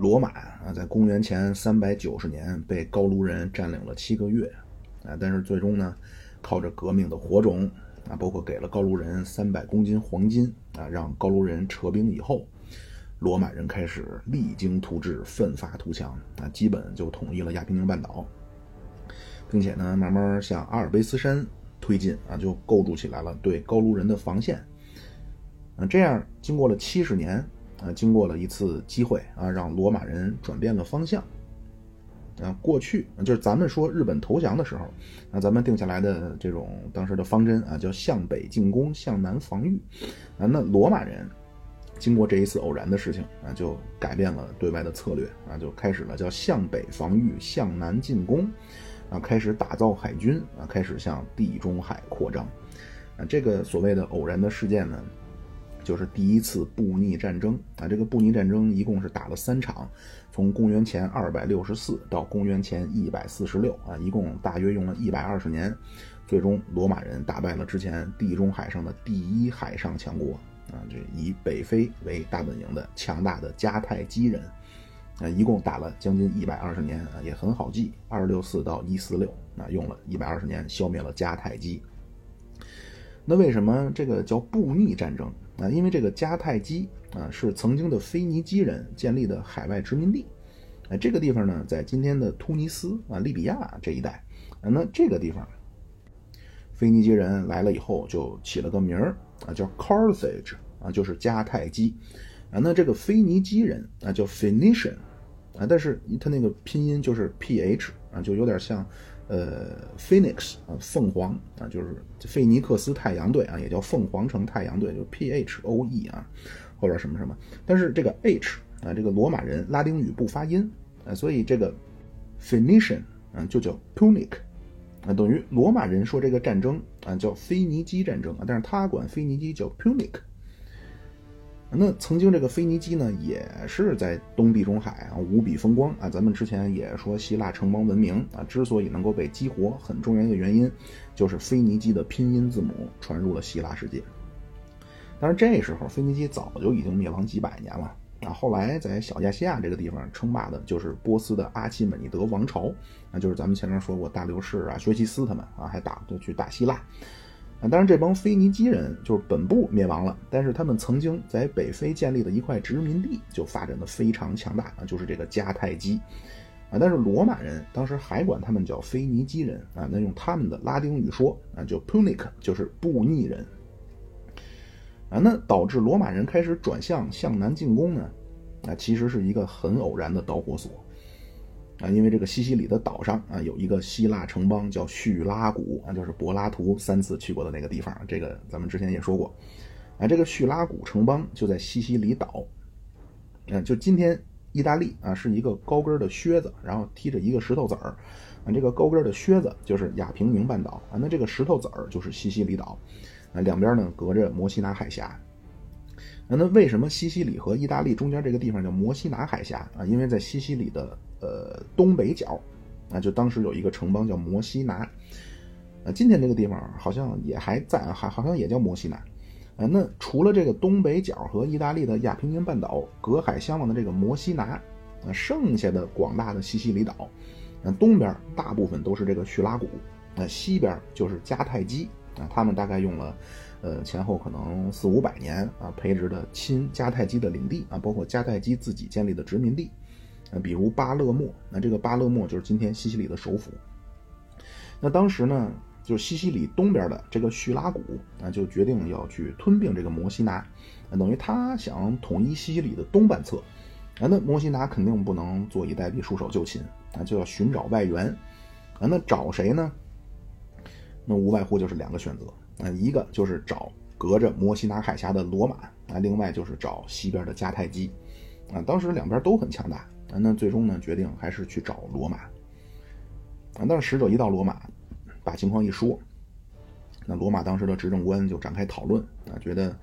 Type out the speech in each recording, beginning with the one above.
罗马啊，在公元前三百九十年被高卢人占领了七个月啊，但是最终呢，靠着革命的火种啊，包括给了高卢人三百公斤黄金啊，让高卢人撤兵以后，罗马人开始励精图治、奋发图强啊，基本就统一了亚平宁半岛，并且呢，慢慢向阿尔卑斯山推进啊，就构筑起来了对高卢人的防线。啊，这样经过了七十年。啊，经过了一次机会啊，让罗马人转变了方向。啊，过去就是咱们说日本投降的时候，那咱们定下来的这种当时的方针啊，叫向北进攻，向南防御。啊，那罗马人经过这一次偶然的事情啊，就改变了对外的策略啊，就开始了叫向北防御，向南进攻。啊，开始打造海军啊，开始向地中海扩张。啊，这个所谓的偶然的事件呢？就是第一次布匿战争啊，这个布匿战争一共是打了三场，从公元前二百六十四到公元前一百四十六啊，一共大约用了一百二十年，最终罗马人打败了之前地中海上的第一海上强国啊，这以北非为大本营的强大的迦太基人啊，一共打了将近一百二十年啊，也很好记，二六四到一四六啊，用了一百二十年消灭了迦太基。那为什么这个叫布匿战争？啊，因为这个迦太基啊是曾经的腓尼基人建立的海外殖民地，啊，这个地方呢在今天的突尼斯啊、利比亚这一带，啊，那这个地方，腓尼基人来了以后就起了个名儿啊，叫 Carthage 啊，就是迦太基，啊，那这个腓尼基人啊叫 Phoenician，啊，但是他那个拼音就是 P H 啊，就有点像。呃，Phoenix 啊，凤凰啊，就是菲尼克斯太阳队啊，也叫凤凰城太阳队，就 P H O E 啊，后边什么什么。但是这个 H 啊，这个罗马人拉丁语不发音啊，所以这个 Phoenician 啊就叫 Punic 啊，等于罗马人说这个战争啊叫腓尼基战争啊，但是他管腓尼基叫 Punic。那曾经这个腓尼基呢，也是在东地中海啊无比风光啊。咱们之前也说希腊城邦文明啊，之所以能够被激活，很重要一个原因就是腓尼基的拼音字母传入了希腊世界。但是这时候腓尼基早就已经灭亡几百年了啊。后来在小亚细亚这个地方称霸的就是波斯的阿契美尼德王朝，那就是咱们前面说过大流士啊、薛西斯他们啊，还打就去打希腊。啊，当然，这帮腓尼基人就是本部灭亡了，但是他们曾经在北非建立的一块殖民地就发展的非常强大啊，就是这个迦太基，啊，但是罗马人当时还管他们叫腓尼基人啊，那用他们的拉丁语说啊，叫 Punic，就是布匿人，啊，那导致罗马人开始转向向南进攻呢，啊，其实是一个很偶然的导火索。啊，因为这个西西里的岛上啊，有一个希腊城邦叫叙拉古啊，就是柏拉图三次去过的那个地方。这个咱们之前也说过，啊，这个叙拉古城邦就在西西里岛，嗯，就今天意大利啊，是一个高跟的靴子，然后踢着一个石头子儿，啊，这个高跟的靴子就是亚平宁半岛啊，那这个石头子儿就是西西里岛，啊，两边呢隔着摩西拿海峡。那为什么西西里和意大利中间这个地方叫摩西拿海峡啊？因为在西西里的呃东北角，啊，就当时有一个城邦叫摩西拿，啊，今天这个地方好像也还在，还好像也叫摩西拿，啊，那除了这个东北角和意大利的亚平宁半岛隔海相望的这个摩西拿，啊，剩下的广大的西西里岛，啊，东边大部分都是这个叙拉古，啊，西边就是迦太基，啊，他们大概用了。呃，前后可能四五百年啊，培植的亲迦太基的领地啊，包括迦太基自己建立的殖民地，啊，比如巴勒莫，那这个巴勒莫就是今天西西里的首府。那当时呢，就是西西里东边的这个叙拉古啊，就决定要去吞并这个摩西拿，等于他想统一西西里的东半侧，啊，那摩西拿肯定不能坐以待毙、束手就擒啊，就要寻找外援，啊，那找谁呢？那无外乎就是两个选择。啊，一个就是找隔着摩西拿海峡的罗马啊，另外就是找西边的迦太基啊。当时两边都很强大，那最终呢，决定还是去找罗马啊。但是使者一到罗马，把情况一说，那罗马当时的执政官就展开讨论啊，觉得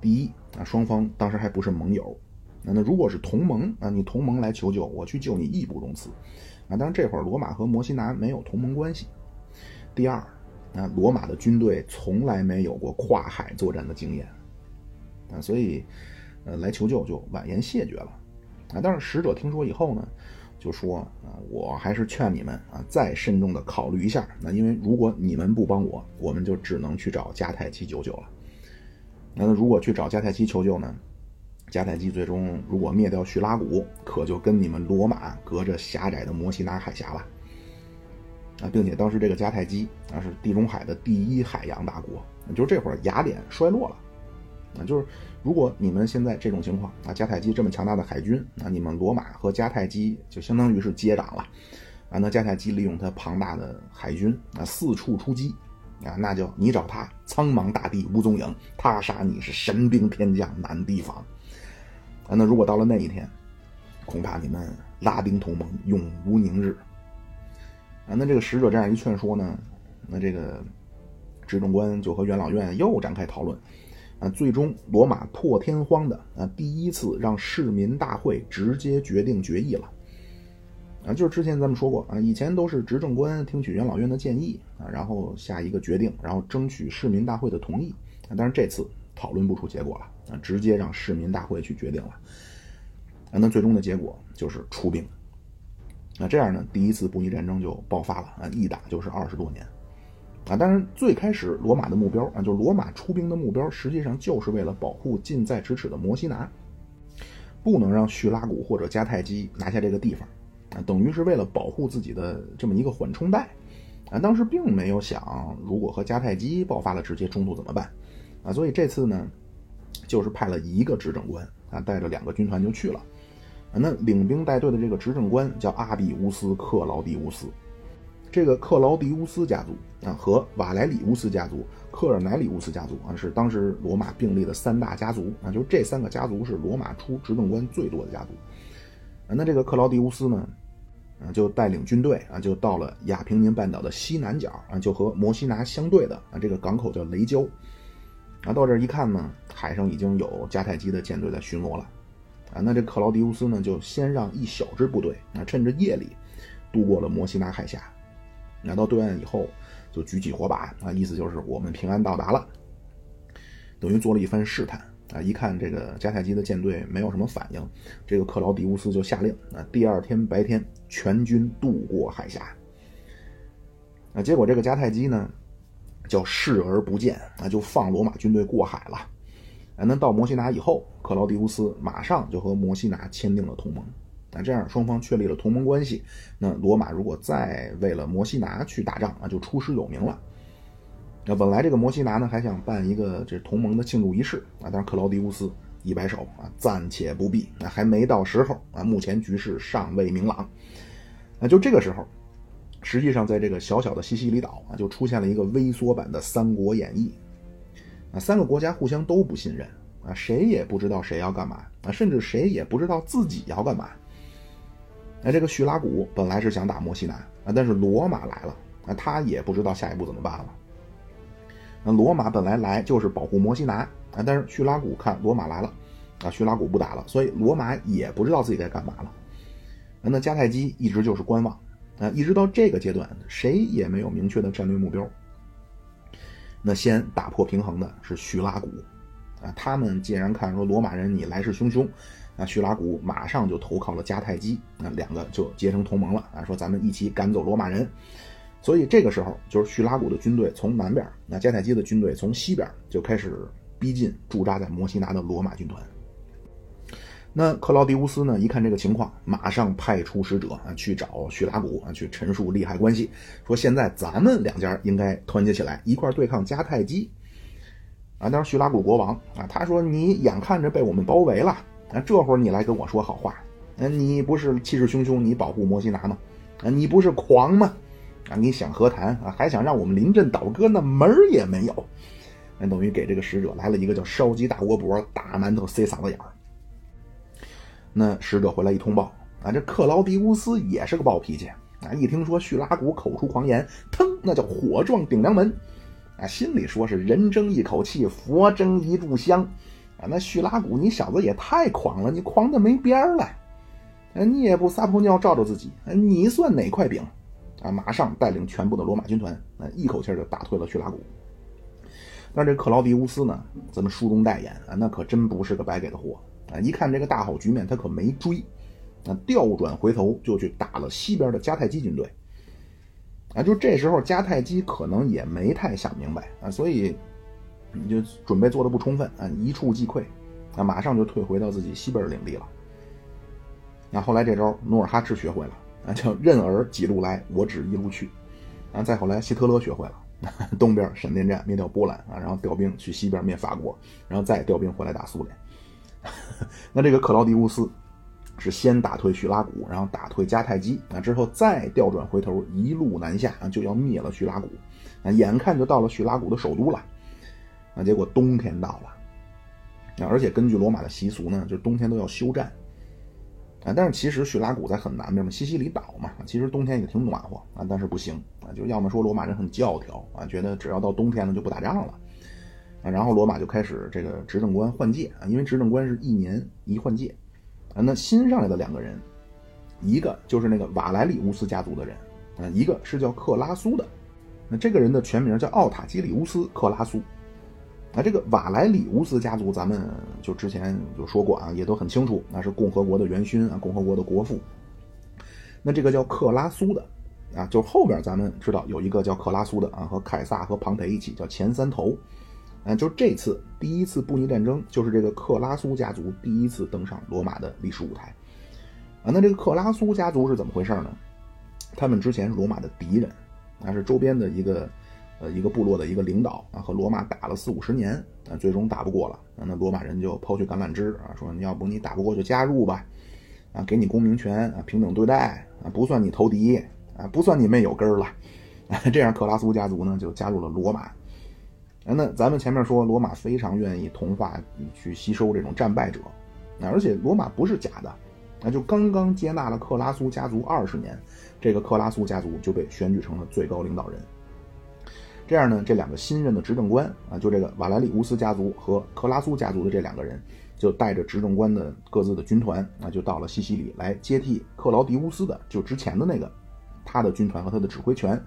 第一啊，双方当时还不是盟友，那那如果是同盟啊，你同盟来求救，我去救你义不容辞啊。当然这会儿罗马和摩西拿没有同盟关系。第二。啊，罗马的军队从来没有过跨海作战的经验，啊，所以，呃，来求救就婉言谢绝了，啊。但是使者听说以后呢，就说啊，我还是劝你们啊，再慎重的考虑一下。那因为如果你们不帮我，我们就只能去找迦太基求救了。那如果去找迦太基求救呢？迦太基最终如果灭掉叙拉古，可就跟你们罗马隔着狭窄的摩西拿海峡了。啊，并且当时这个迦太基啊是地中海的第一海洋大国，就这会儿雅典衰落了。啊，就是如果你们现在这种情况啊，迦太基这么强大的海军，那你们罗马和迦太基就相当于是接壤了。啊，那迦太基利用他庞大的海军啊四处出击。啊，那就你找他，苍茫大地无踪影；他杀你是神兵天将难提防。啊，那如果到了那一天，恐怕你们拉丁同盟永无宁日。啊，那这个使者这样一劝说呢，那这个执政官就和元老院又展开讨论。啊，最终罗马破天荒的啊，第一次让市民大会直接决定决议了。啊，就是之前咱们说过啊，以前都是执政官听取元老院的建议啊，然后下一个决定，然后争取市民大会的同意啊。但是这次讨论不出结果了啊，直接让市民大会去决定了。啊，那最终的结果就是出兵。那这样呢，第一次布匿战争就爆发了啊，一打就是二十多年。啊，当然最开始罗马的目标啊，就是罗马出兵的目标，实际上就是为了保护近在咫尺的摩西拿，不能让叙拉古或者迦太基拿下这个地方。啊，等于是为了保护自己的这么一个缓冲带，啊，当时并没有想如果和迦太基爆发了直接冲突怎么办，啊，所以这次呢，就是派了一个执政官啊，带着两个军团就去了，啊，那领兵带队的这个执政官叫阿比乌斯·克劳迪乌斯，这个克劳迪乌斯家族啊和瓦莱里乌斯家族、克尔乃里乌斯家族啊是当时罗马并立的三大家族啊，就这三个家族是罗马出执政官最多的家族，啊，那这个克劳迪乌斯呢？啊，就带领军队啊，就到了亚平宁半岛的西南角啊，就和摩西拿相对的啊，这个港口叫雷焦。啊，到这儿一看呢，海上已经有迦太基的舰队在巡逻了。啊，那这克劳迪乌斯呢，就先让一小支部队啊，趁着夜里渡过了摩西拿海峡。拿到对岸以后，就举起火把啊，意思就是我们平安到达了，等于做了一番试探。啊！一看这个迦太基的舰队没有什么反应，这个克劳迪乌斯就下令啊，第二天白天全军渡过海峡。啊，结果这个迦太基呢，叫视而不见啊，就放罗马军队过海了。啊，那到摩西拿以后，克劳迪乌斯马上就和摩西拿签订了同盟。那，这样双方确立了同盟关系。那罗马如果再为了摩西拿去打仗啊，就出师有名了。那本来这个摩西拿呢还想办一个这同盟的庆祝仪式啊，但是克劳迪乌斯一摆手啊，暂且不必，那还没到时候啊，目前局势尚未明朗。那就这个时候，实际上在这个小小的西西里岛啊，就出现了一个微缩版的《三国演义》啊，三个国家互相都不信任啊，谁也不知道谁要干嘛啊，甚至谁也不知道自己要干嘛。那这个叙拉古本来是想打摩西拿啊，但是罗马来了啊，他也不知道下一步怎么办了。那罗马本来来就是保护摩西拿啊，但是叙拉古看罗马来了，啊，叙拉古不打了，所以罗马也不知道自己该干嘛了。那迦太基一直就是观望啊，一直到这个阶段，谁也没有明确的战略目标。那先打破平衡的是叙拉古啊，他们既然看说罗马人你来势汹汹，那，叙拉古马上就投靠了迦太基，那两个就结成同盟了啊，说咱们一起赶走罗马人。所以这个时候，就是叙拉古的军队从南边，那迦太基的军队从西边就开始逼近驻扎在摩西拿的罗马军团。那克劳迪乌斯呢，一看这个情况，马上派出使者啊去找叙拉古啊，去陈述利害关系，说现在咱们两家应该团结起来，一块对抗迦太基。啊，当时叙拉古国王啊，他说：“你眼看着被我们包围了，啊，这会儿你来跟我说好话，啊，你不是气势汹汹，你保护摩西拿吗？啊，你不是狂吗？”啊，你想和谈啊，还想让我们临阵倒戈，那门儿也没有。那等于给这个使者来了一个叫烧鸡大窝脖，大馒头塞嗓子眼儿。那使者回来一通报啊，这克劳迪乌斯也是个暴脾气啊，一听说叙拉古口出狂言，腾，那叫火撞顶梁门啊，心里说是人争一口气，佛争一炷香。那叙拉古，你小子也太狂了，你狂的没边儿了。你也不撒泡尿照照自己，你算哪块饼？啊！马上带领全部的罗马军团，啊，一口气就打退了叙拉古。但这克劳迪乌斯呢，咱们书中代言啊，那可真不是个白给的货啊！一看这个大好局面，他可没追啊，调转回头就去打了西边的迦太基军队。啊，就这时候迦太基可能也没太想明白啊，所以你就准备做的不充分啊，一触即溃，啊，马上就退回到自己西边的领地了。那后来这招努尔哈赤学会了啊，叫任尔几路来，我只一路去。啊，再后来希特勒学会了，东边闪电战灭掉波兰啊，然后调兵去西边灭法国，然后再调兵回来打苏联。那这个克劳迪乌斯。是先打退叙拉古，然后打退迦太基，啊，之后再调转回头，一路南下啊，就要灭了叙拉古，啊，眼看就到了叙拉古的首都了，啊，结果冬天到了，而且根据罗马的习俗呢，就是冬天都要休战，啊，但是其实叙拉古在很南边嘛，西西里岛嘛，其实冬天也挺暖和啊，但是不行啊，就要么说罗马人很教条啊，觉得只要到冬天了就不打仗了，啊，然后罗马就开始这个执政官换届啊，因为执政官是一年一换届。啊，那新上来的两个人，一个就是那个瓦莱里乌斯家族的人，啊，一个是叫克拉苏的。那这个人的全名叫奥塔基里乌斯·克拉苏。啊，这个瓦莱里乌斯家族，咱们就之前就说过啊，也都很清楚，那是共和国的元勋啊，共和国的国父。那这个叫克拉苏的，啊，就后边咱们知道有一个叫克拉苏的啊，和凯撒和庞培一起叫前三头。啊，就这次第一次布匿战争，就是这个克拉苏家族第一次登上罗马的历史舞台。啊，那这个克拉苏家族是怎么回事呢？他们之前是罗马的敌人，啊，是周边的一个呃一个部落的一个领导啊，和罗马打了四五十年，啊，最终打不过了，那罗马人就抛去橄榄枝啊，说你要不你打不过就加入吧，啊，给你公民权啊，平等对待啊，不算你投敌啊，不算你没有根儿了，啊，这样克拉苏家族呢就加入了罗马。那咱们前面说，罗马非常愿意同化去吸收这种战败者，啊而且罗马不是假的，那就刚刚接纳了克拉苏家族二十年，这个克拉苏家族就被选举成了最高领导人。这样呢，这两个新任的执政官啊，就这个瓦莱里乌斯家族和克拉苏家族的这两个人，就带着执政官的各自的军团啊，就到了西西里来接替克劳迪乌斯的，就之前的那个他的军团和他的指挥权。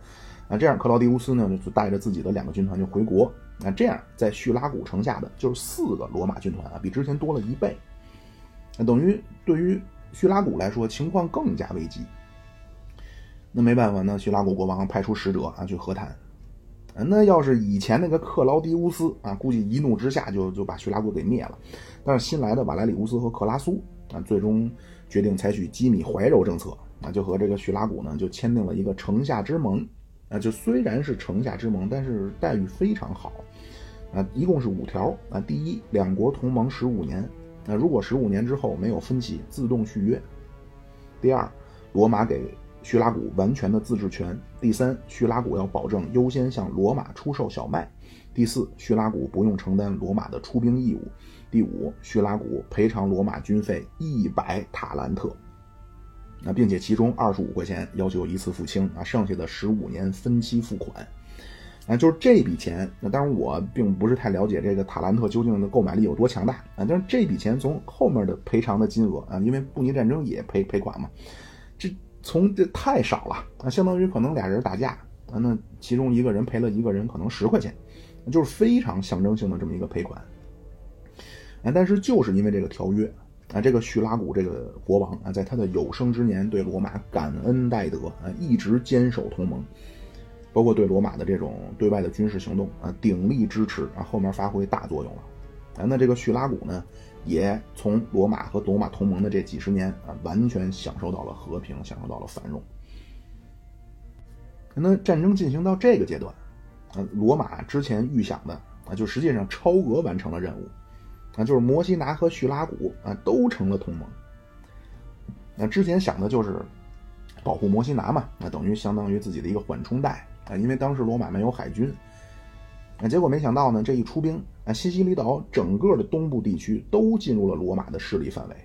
啊，这样克劳迪乌斯呢就带着自己的两个军团就回国。那这样在叙拉古城下的就是四个罗马军团啊，比之前多了一倍。那等于对于叙拉古来说情况更加危机。那没办法，呢叙拉古国王派出使者啊去和谈。那要是以前那个克劳迪乌斯啊，估计一怒之下就就把叙拉古给灭了。但是新来的瓦莱里乌斯和克拉苏啊，最终决定采取机米怀柔政策啊，就和这个叙拉古呢就签订了一个城下之盟。啊，就虽然是城下之盟，但是待遇非常好。啊，一共是五条。啊，第一，两国同盟十五年。那如果十五年之后没有分歧，自动续约。第二，罗马给叙拉古完全的自治权。第三，叙拉古要保证优先向罗马出售小麦。第四，叙拉古不用承担罗马的出兵义务。第五，叙拉古赔偿罗马军费一百塔兰特。那并且其中二十五块钱要求一次付清啊，剩下的十五年分期付款，啊，就是这笔钱。那当然我并不是太了解这个塔兰特究竟的购买力有多强大啊，但是这笔钱从后面的赔偿的金额啊，因为布尼战争也赔赔款嘛，这从这太少了啊，相当于可能俩人打架啊，那其中一个人赔了一个人可能十块钱，就是非常象征性的这么一个赔款。啊，但是就是因为这个条约。啊，这个叙拉古这个国王啊，在他的有生之年对罗马感恩戴德啊，一直坚守同盟，包括对罗马的这种对外的军事行动啊，鼎力支持啊，后面发挥大作用了。啊，那这个叙拉古呢，也从罗马和罗马同盟的这几十年啊，完全享受到了和平，享受到了繁荣。那战争进行到这个阶段，啊，罗马之前预想的啊，就实际上超额完成了任务。啊就是摩西拿和叙拉古啊都成了同盟。那之前想的就是保护摩西拿嘛，那等于相当于自己的一个缓冲带啊，因为当时罗马没有海军。那结果没想到呢，这一出兵啊，西西里岛整个的东部地区都进入了罗马的势力范围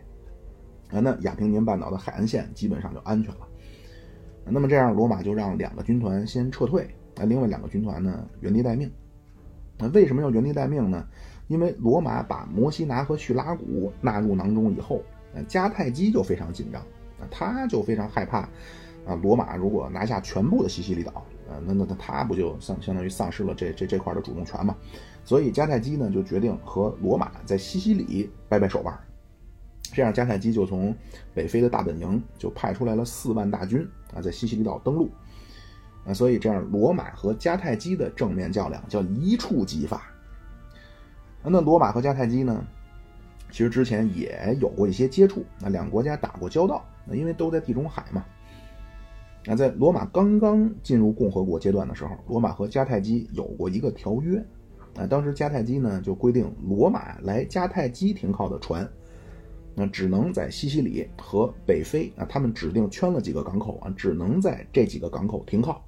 啊，那亚平宁半岛的海岸线基本上就安全了。那么这样，罗马就让两个军团先撤退，啊另外两个军团呢原地待命。那为什么要原地待命呢？因为罗马把摩西拿和叙拉古纳入囊中以后，呃，迦太基就非常紧张，啊，他就非常害怕，啊，罗马如果拿下全部的西西里岛，啊，那那那他不就相相当于丧失了这这这块的主动权嘛？所以迦太基呢就决定和罗马在西西里掰掰手腕，这样迦太基就从北非的大本营就派出来了四万大军啊，在西西里岛登陆。啊，所以这样罗马和迦太基的正面较量叫一触即发。那罗马和迦太基呢，其实之前也有过一些接触，那两个国家打过交道，那因为都在地中海嘛。那在罗马刚刚进入共和国阶段的时候，罗马和迦太基有过一个条约。啊，当时迦太基呢就规定，罗马来迦太基停靠的船，那只能在西西里和北非啊，他们指定圈了几个港口啊，只能在这几个港口停靠。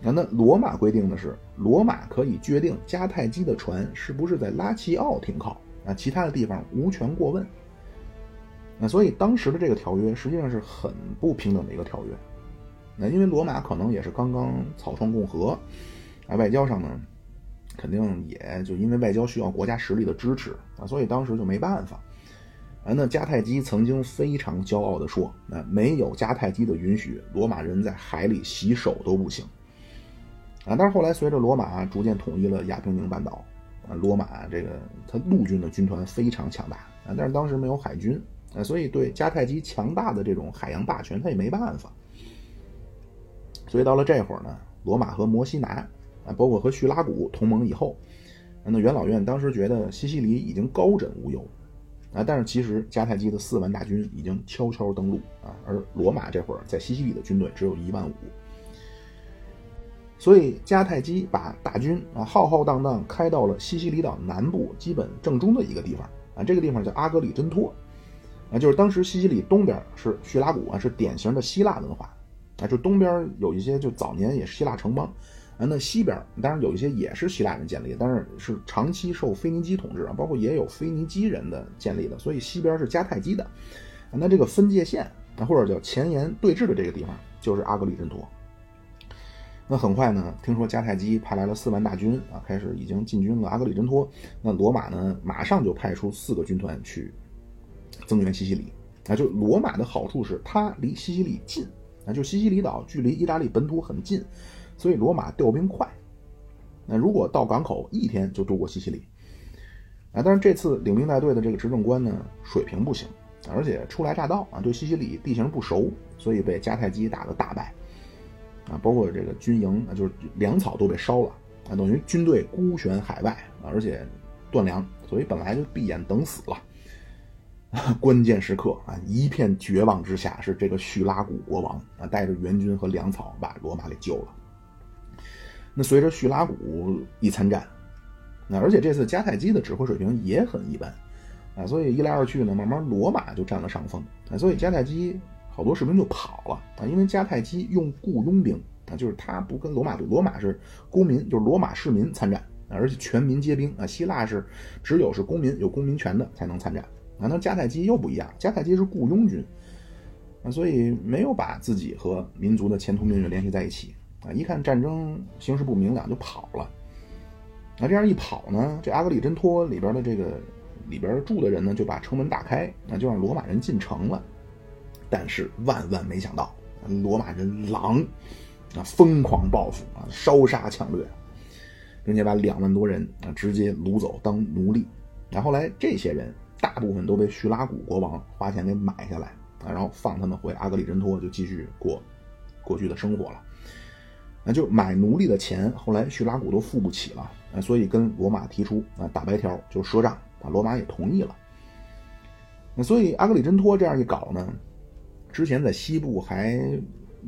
那那罗马规定的是，罗马可以决定迦太基的船是不是在拉齐奥停靠啊，其他的地方无权过问。那所以当时的这个条约实际上是很不平等的一个条约。那因为罗马可能也是刚刚草创共和，啊，外交上呢，肯定也就因为外交需要国家实力的支持啊，所以当时就没办法。啊，那迦太基曾经非常骄傲地说，那没有迦太基的允许，罗马人在海里洗手都不行。啊，但是后来随着罗马逐渐统一了亚平宁半岛，啊，罗马这个他陆军的军团非常强大啊，但是当时没有海军啊，所以对迦太基强大的这种海洋霸权他也没办法。所以到了这会儿呢，罗马和摩西拿啊，包括和叙拉古同盟以后，那元老院当时觉得西西里已经高枕无忧啊，但是其实迦太基的四万大军已经悄悄登陆啊，而罗马这会儿在西西里的军队只有一万五。所以迦太基把大军啊浩浩荡荡开到了西西里岛南部基本正中的一个地方啊，这个地方叫阿格里真托，啊，就是当时西西里东边是叙拉古啊，是典型的希腊文化啊，就东边有一些就早年也是希腊城邦啊，那西边当然有一些也是希腊人建立，但是是长期受腓尼基统治啊，包括也有腓尼基人的建立的，所以西边是迦太基的，那这个分界线啊或者叫前沿对峙的这个地方就是阿格里真托。那很快呢，听说迦太基派来了四万大军啊，开始已经进军了阿格里真托。那罗马呢，马上就派出四个军团去增援西西里。啊，就罗马的好处是它离西西里近，啊，就西西里岛距离意大利本土很近，所以罗马调兵快。那如果到港口一天就渡过西西里，啊，但是这次领兵带队的这个执政官呢，水平不行，而且初来乍到啊，对西西里地形不熟，所以被迦太基打得大败。啊，包括这个军营啊，就是粮草都被烧了啊，等于军队孤悬海外啊，而且断粮，所以本来就闭眼等死了。关键时刻啊，一片绝望之下，是这个叙拉古国王啊，带着援军和粮草把罗马给救了。那随着叙拉古一参战，那而且这次迦太基的指挥水平也很一般啊，所以一来二去呢，慢慢罗马就占了上风啊，所以迦太基。好多士兵就跑了啊，因为迦太基用雇佣兵啊，就是他不跟罗马，罗马是公民，就是罗马市民参战而且全民皆兵啊。希腊是只有是公民有公民权的才能参战啊，那迦太基又不一样，迦太基是雇佣军啊，所以没有把自己和民族的前途命运联系在一起啊。一看战争形势不明朗就跑了，那这样一跑呢，这阿格里真托里边的这个里边住的人呢就把城门打开，那就让罗马人进城了。但是万万没想到，罗马人狼啊，疯狂报复啊，烧杀抢掠，并且把两万多人啊直接掳走当奴隶。然后来这些人大部分都被叙拉古国王花钱给买下来啊，然后放他们回阿格里真托，就继续过过去的生活了。那就买奴隶的钱，后来叙拉古都付不起了啊，所以跟罗马提出啊大白条，就赊账啊，罗马也同意了。那所以阿格里真托这样一搞呢。之前在西部还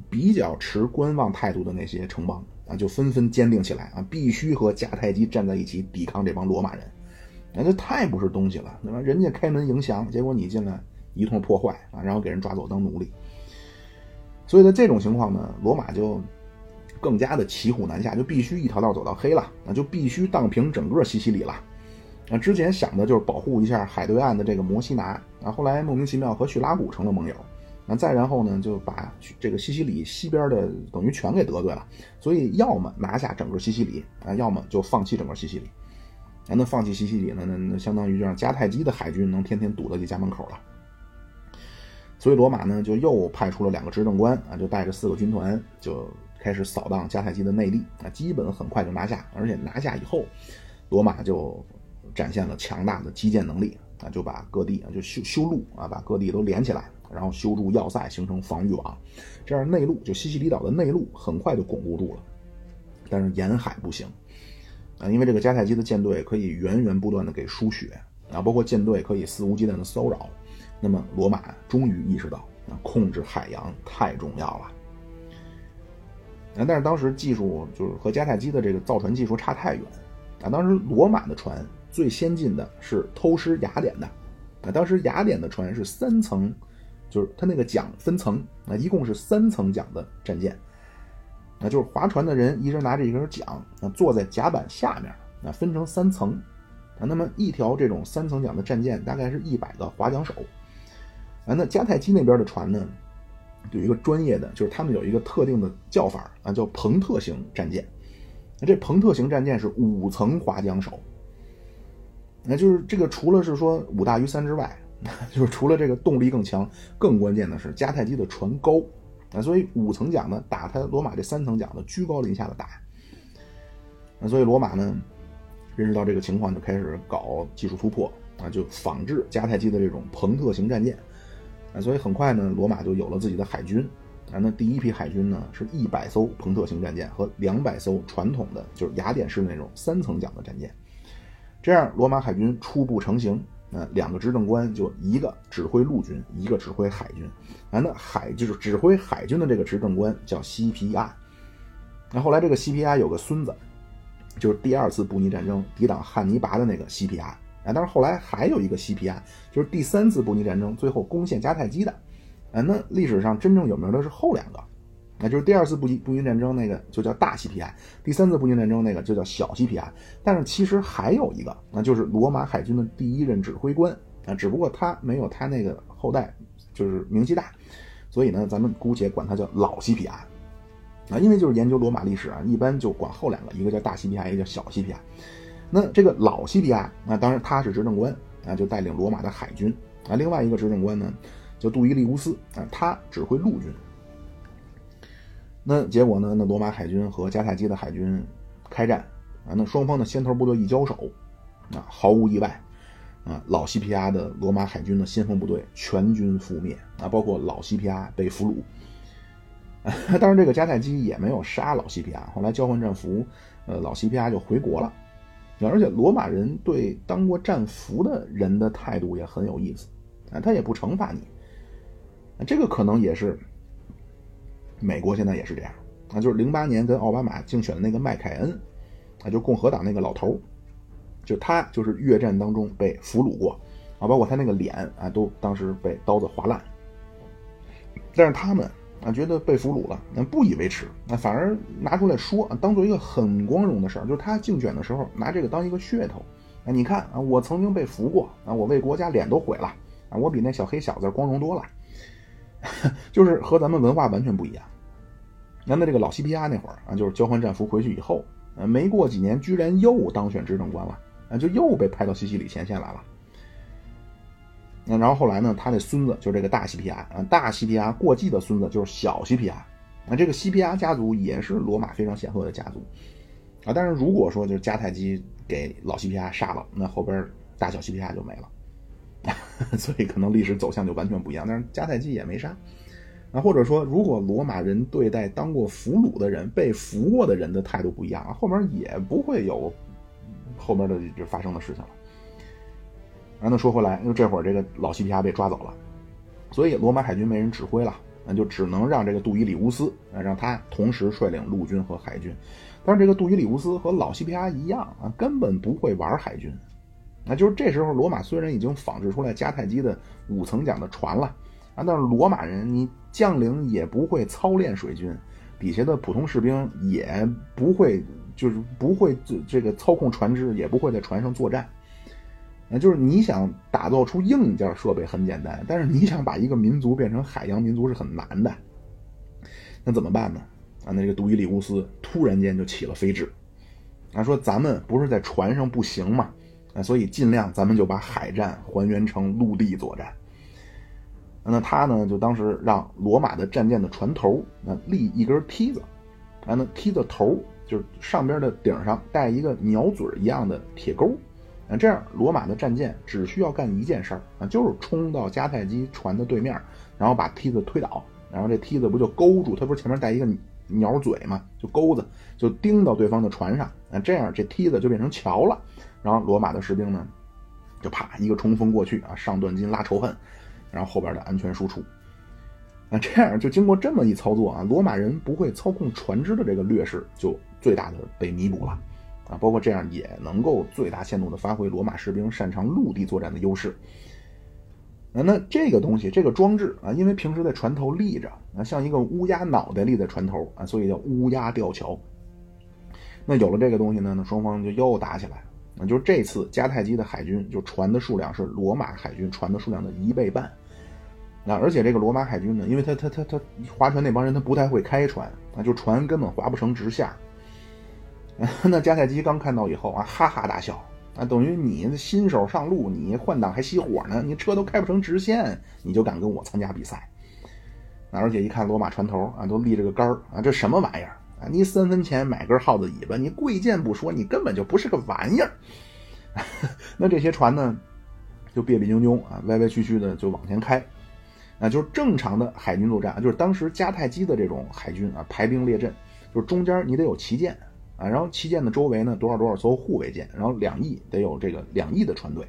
比较持观望态度的那些城邦啊，就纷纷坚定起来啊，必须和迦太基站在一起抵抗这帮罗马人。那这太不是东西了，对吧？人家开门迎降，结果你进来一通破坏啊，然后给人抓走当奴隶。所以在这种情况呢，罗马就更加的骑虎难下，就必须一条道走到黑了，那就必须荡平整个西西里了。啊，之前想的就是保护一下海对岸的这个摩西拿啊，后来莫名其妙和叙拉古成了盟友。那再然后呢，就把这个西西里西边的等于全给得罪了，所以要么拿下整个西西里啊，要么就放弃整个西西里。那放弃西西里呢，那那相当于就让迦太基的海军能天天堵在你家门口了。所以罗马呢，就又派出了两个执政官啊，就带着四个军团就开始扫荡迦太基的内力啊，基本很快就拿下，而且拿下以后，罗马就展现了强大的基建能力啊，就把各地啊就修修路啊，把各地都连起来，然后修筑要塞，形成防御网，这样内陆就西西里岛的内陆很快就巩固住了。但是沿海不行啊，因为这个迦太基的舰队可以源源不断的给输血啊，包括舰队可以肆无忌惮的骚扰。那么罗马终于意识到，啊，控制海洋太重要了。啊，但是当时技术就是和迦太基的这个造船技术差太远啊。当时罗马的船最先进的是偷师雅典的啊。当时雅典的船是三层，就是它那个桨分层啊，一共是三层桨的战舰。啊就是划船的人一人拿着一根桨啊，坐在甲板下面啊，分成三层啊。那么一条这种三层桨的战舰大概是一百个划桨手啊。那迦太基那边的船呢？有一个专业的，就是他们有一个特定的叫法啊，叫彭特型战舰。那这彭特型战舰是五层划桨手，那就是这个除了是说五大于三之外，就是除了这个动力更强，更关键的是迦太基的船高啊，所以五层桨呢打他罗马这三层桨的居高临下的打。那所以罗马呢认识到这个情况，就开始搞技术突破啊，就仿制迦太基的这种彭特型战舰。啊，所以很快呢，罗马就有了自己的海军。啊，那第一批海军呢，是一百艘彭特型战舰和两百艘传统的，就是雅典式那种三层桨的战舰。这样，罗马海军初步成型。啊，两个执政官就一个指挥陆军，一个指挥海军。啊，那海就是指挥海军的这个执政官叫西皮亚。那后来这个西皮亚有个孙子，就是第二次布尼战争抵挡汉尼拔的那个西皮亚。但是后来还有一个西皮亚，就是第三次布尼战争最后攻陷迦太基的。啊，那历史上真正有名的是后两个，那就是第二次布尼布尼战争那个就叫大西皮亚，第三次布尼战争那个就叫小西皮亚。但是其实还有一个，那就是罗马海军的第一任指挥官啊，只不过他没有他那个后代就是名气大，所以呢，咱们姑且管他叫老西皮亚。啊，因为就是研究罗马历史啊，一般就管后两个，一个叫大西皮亚，一个叫小西皮亚。那这个老西皮亚，那当然他是执政官啊，就带领罗马的海军啊。另外一个执政官呢，叫杜伊利乌斯啊，他指挥陆军。那结果呢，那罗马海军和迦太基的海军开战啊，那双方的先头部队一交手啊，毫无意外啊，老西皮亚的罗马海军的先锋部队全军覆灭啊，包括老西皮亚被俘虏。当然，这个迦太基也没有杀老西皮亚，后来交换战俘，呃，老西皮亚就回国了。而且罗马人对当过战俘的人的态度也很有意思，啊，他也不惩罚你，啊这个可能也是美国现在也是这样，啊，就是零八年跟奥巴马竞选的那个麦凯恩，啊，就共和党那个老头就他就是越战当中被俘虏过，啊，包括他那个脸啊，都当时被刀子划烂，但是他们。啊，觉得被俘虏了，那不以为耻，那反而拿出来说，当做一个很光荣的事儿。就是他竞选的时候拿这个当一个噱头。啊，你看啊，我曾经被俘过，啊，我为国家脸都毁了，啊，我比那小黑小子光荣多了。就是和咱们文化完全不一样。那那这个老西皮亚那会儿啊，就是交换战俘回去以后，啊，没过几年，居然又当选执政官了，啊，就又被派到西西里前线来了。那然后后来呢？他的孙子就是这个大西皮亚啊，大西皮亚过继的孙子就是小西皮亚。那这个西皮亚家族也是罗马非常显赫的家族啊。但是如果说就是迦太基给老西皮亚杀了，那后边大小西皮亚就没了，所以可能历史走向就完全不一样。但是迦太基也没杀啊，或者说如果罗马人对待当过俘虏的人、被俘过的人的态度不一样，后面也不会有后面的就发生的事情了。那说回来，因为这会儿这个老西皮亚被抓走了，所以罗马海军没人指挥了，那就只能让这个杜伊里乌斯，让他同时率领陆军和海军。但是这个杜伊里乌斯和老西皮亚一样啊，根本不会玩海军。那就是这时候，罗马虽然已经仿制出来迦太基的五层桨的船了啊，但是罗马人你将领也不会操练水军，底下的普通士兵也不会，就是不会这这个操控船只，也不会在船上作战。那就是你想打造出硬件设备很简单，但是你想把一个民族变成海洋民族是很难的。那怎么办呢？啊，那个杜伊里乌斯突然间就起了飞智，啊，说咱们不是在船上不行吗？啊，所以尽量咱们就把海战还原成陆地作战。那他呢，就当时让罗马的战舰的船头啊立一根梯子，啊，那梯子头就是上边的顶上带一个鸟嘴一样的铁钩。那，这样罗马的战舰只需要干一件事儿啊，就是冲到迦太基船的对面，然后把梯子推倒，然后这梯子不就勾住？它不是前面带一个鸟嘴嘛，就钩子就钉到对方的船上啊，这样这梯子就变成桥了。然后罗马的士兵呢，就啪一个冲锋过去啊，上断金拉仇恨，然后后边的安全输出。那，这样就经过这么一操作啊，罗马人不会操控船只的这个劣势就最大的被弥补了，啊，包括这样也能够最大限度的发挥罗马士兵擅长陆地作战的优势。啊，那这个东西，这个装置啊，因为平时在船头立着啊，像一个乌鸦脑袋立在船头啊，所以叫乌鸦吊桥。那有了这个东西呢，那双方就又打起来。那就是这次迦太基的海军就船的数量是罗马海军船的数量的一倍半。那而且这个罗马海军呢，因为他他他他划船那帮人他不太会开船啊，就船根本划不成直线。那迦太基刚看到以后啊，哈哈大笑啊，等于你新手上路，你换挡还熄火呢，你车都开不成直线，你就敢跟我参加比赛？啊，而且一看罗马船头啊，都立着个杆儿啊，这什么玩意儿啊？你三分钱买根耗子尾巴，你贵贱不说，你根本就不是个玩意儿。那这些船呢，就别别扭扭啊，歪歪曲曲的就往前开。啊，就是正常的海军作战就是当时迦太基的这种海军啊，排兵列阵，就是中间你得有旗舰啊，然后旗舰的周围呢多少多少艘护卫舰，然后两翼得有这个两翼的船队，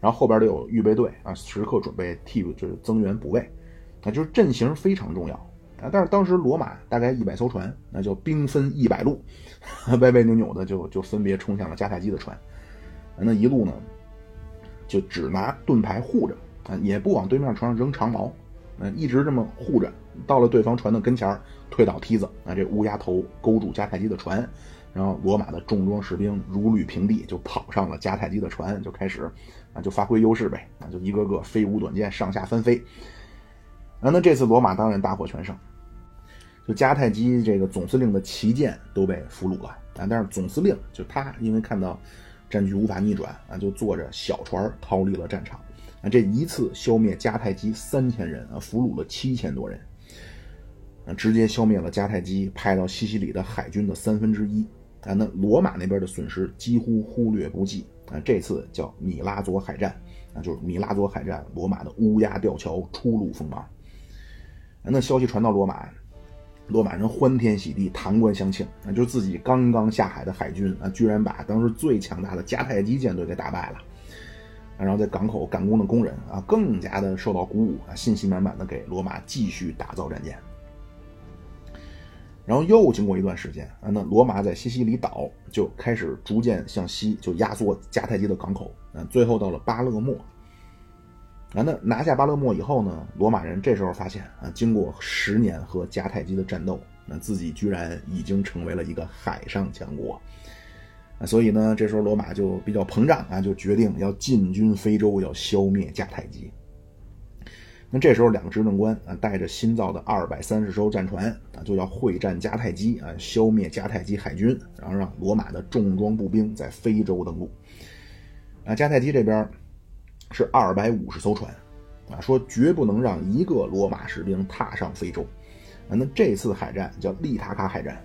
然后后边得有预备队啊，时刻准备替就是增援补位，啊，就是阵型非常重要啊。但是当时罗马大概一百艘船，那就兵分一百路，歪歪扭扭的就就分别冲向了迦太基的船，那一路呢就只拿盾牌护着。啊，也不往对面船上扔长矛，嗯，一直这么护着，到了对方船的跟前推倒梯子，啊，这乌鸦头勾住迦太基的船，然后罗马的重装士兵如履平地，就跑上了迦太基的船，就开始，啊，就发挥优势呗，啊，就一个个飞舞短剑，上下翻飞，啊，那这次罗马当然大获全胜，就迦太基这个总司令的旗舰都被俘虏了，啊，但是总司令就他因为看到战局无法逆转，啊，就坐着小船逃离了战场。啊，这一次消灭迦太基三千人啊，俘虏了七千多人，直接消灭了迦太基派到西西里的海军的三分之一啊。那罗马那边的损失几乎忽略不计啊。这次叫米拉佐海战啊，就是米拉佐海战，罗马的乌鸦吊桥初露锋芒。那消息传到罗马，罗马人欢天喜地，弹冠相庆啊，就自己刚刚下海的海军啊，居然把当时最强大的迦太基舰队给打败了。然后在港口赶工的工人啊，更加的受到鼓舞啊，信心满满的给罗马继续打造战舰。然后又经过一段时间啊，那罗马在西西里岛就开始逐渐向西，就压缩迦太基的港口啊，最后到了巴勒莫。啊，那拿下巴勒莫以后呢，罗马人这时候发现啊，经过十年和迦太基的战斗，那自己居然已经成为了一个海上强国。所以呢，这时候罗马就比较膨胀啊，就决定要进军非洲，要消灭迦太基。那这时候，两个执政官啊，带着新造的二百三十艘战船啊，就要会战迦太基啊，消灭迦太基海军，然后让罗马的重装步兵在非洲登陆。啊，迦太基这边是二百五十艘船啊，说绝不能让一个罗马士兵踏上非洲。啊，那这次海战叫利塔卡海战，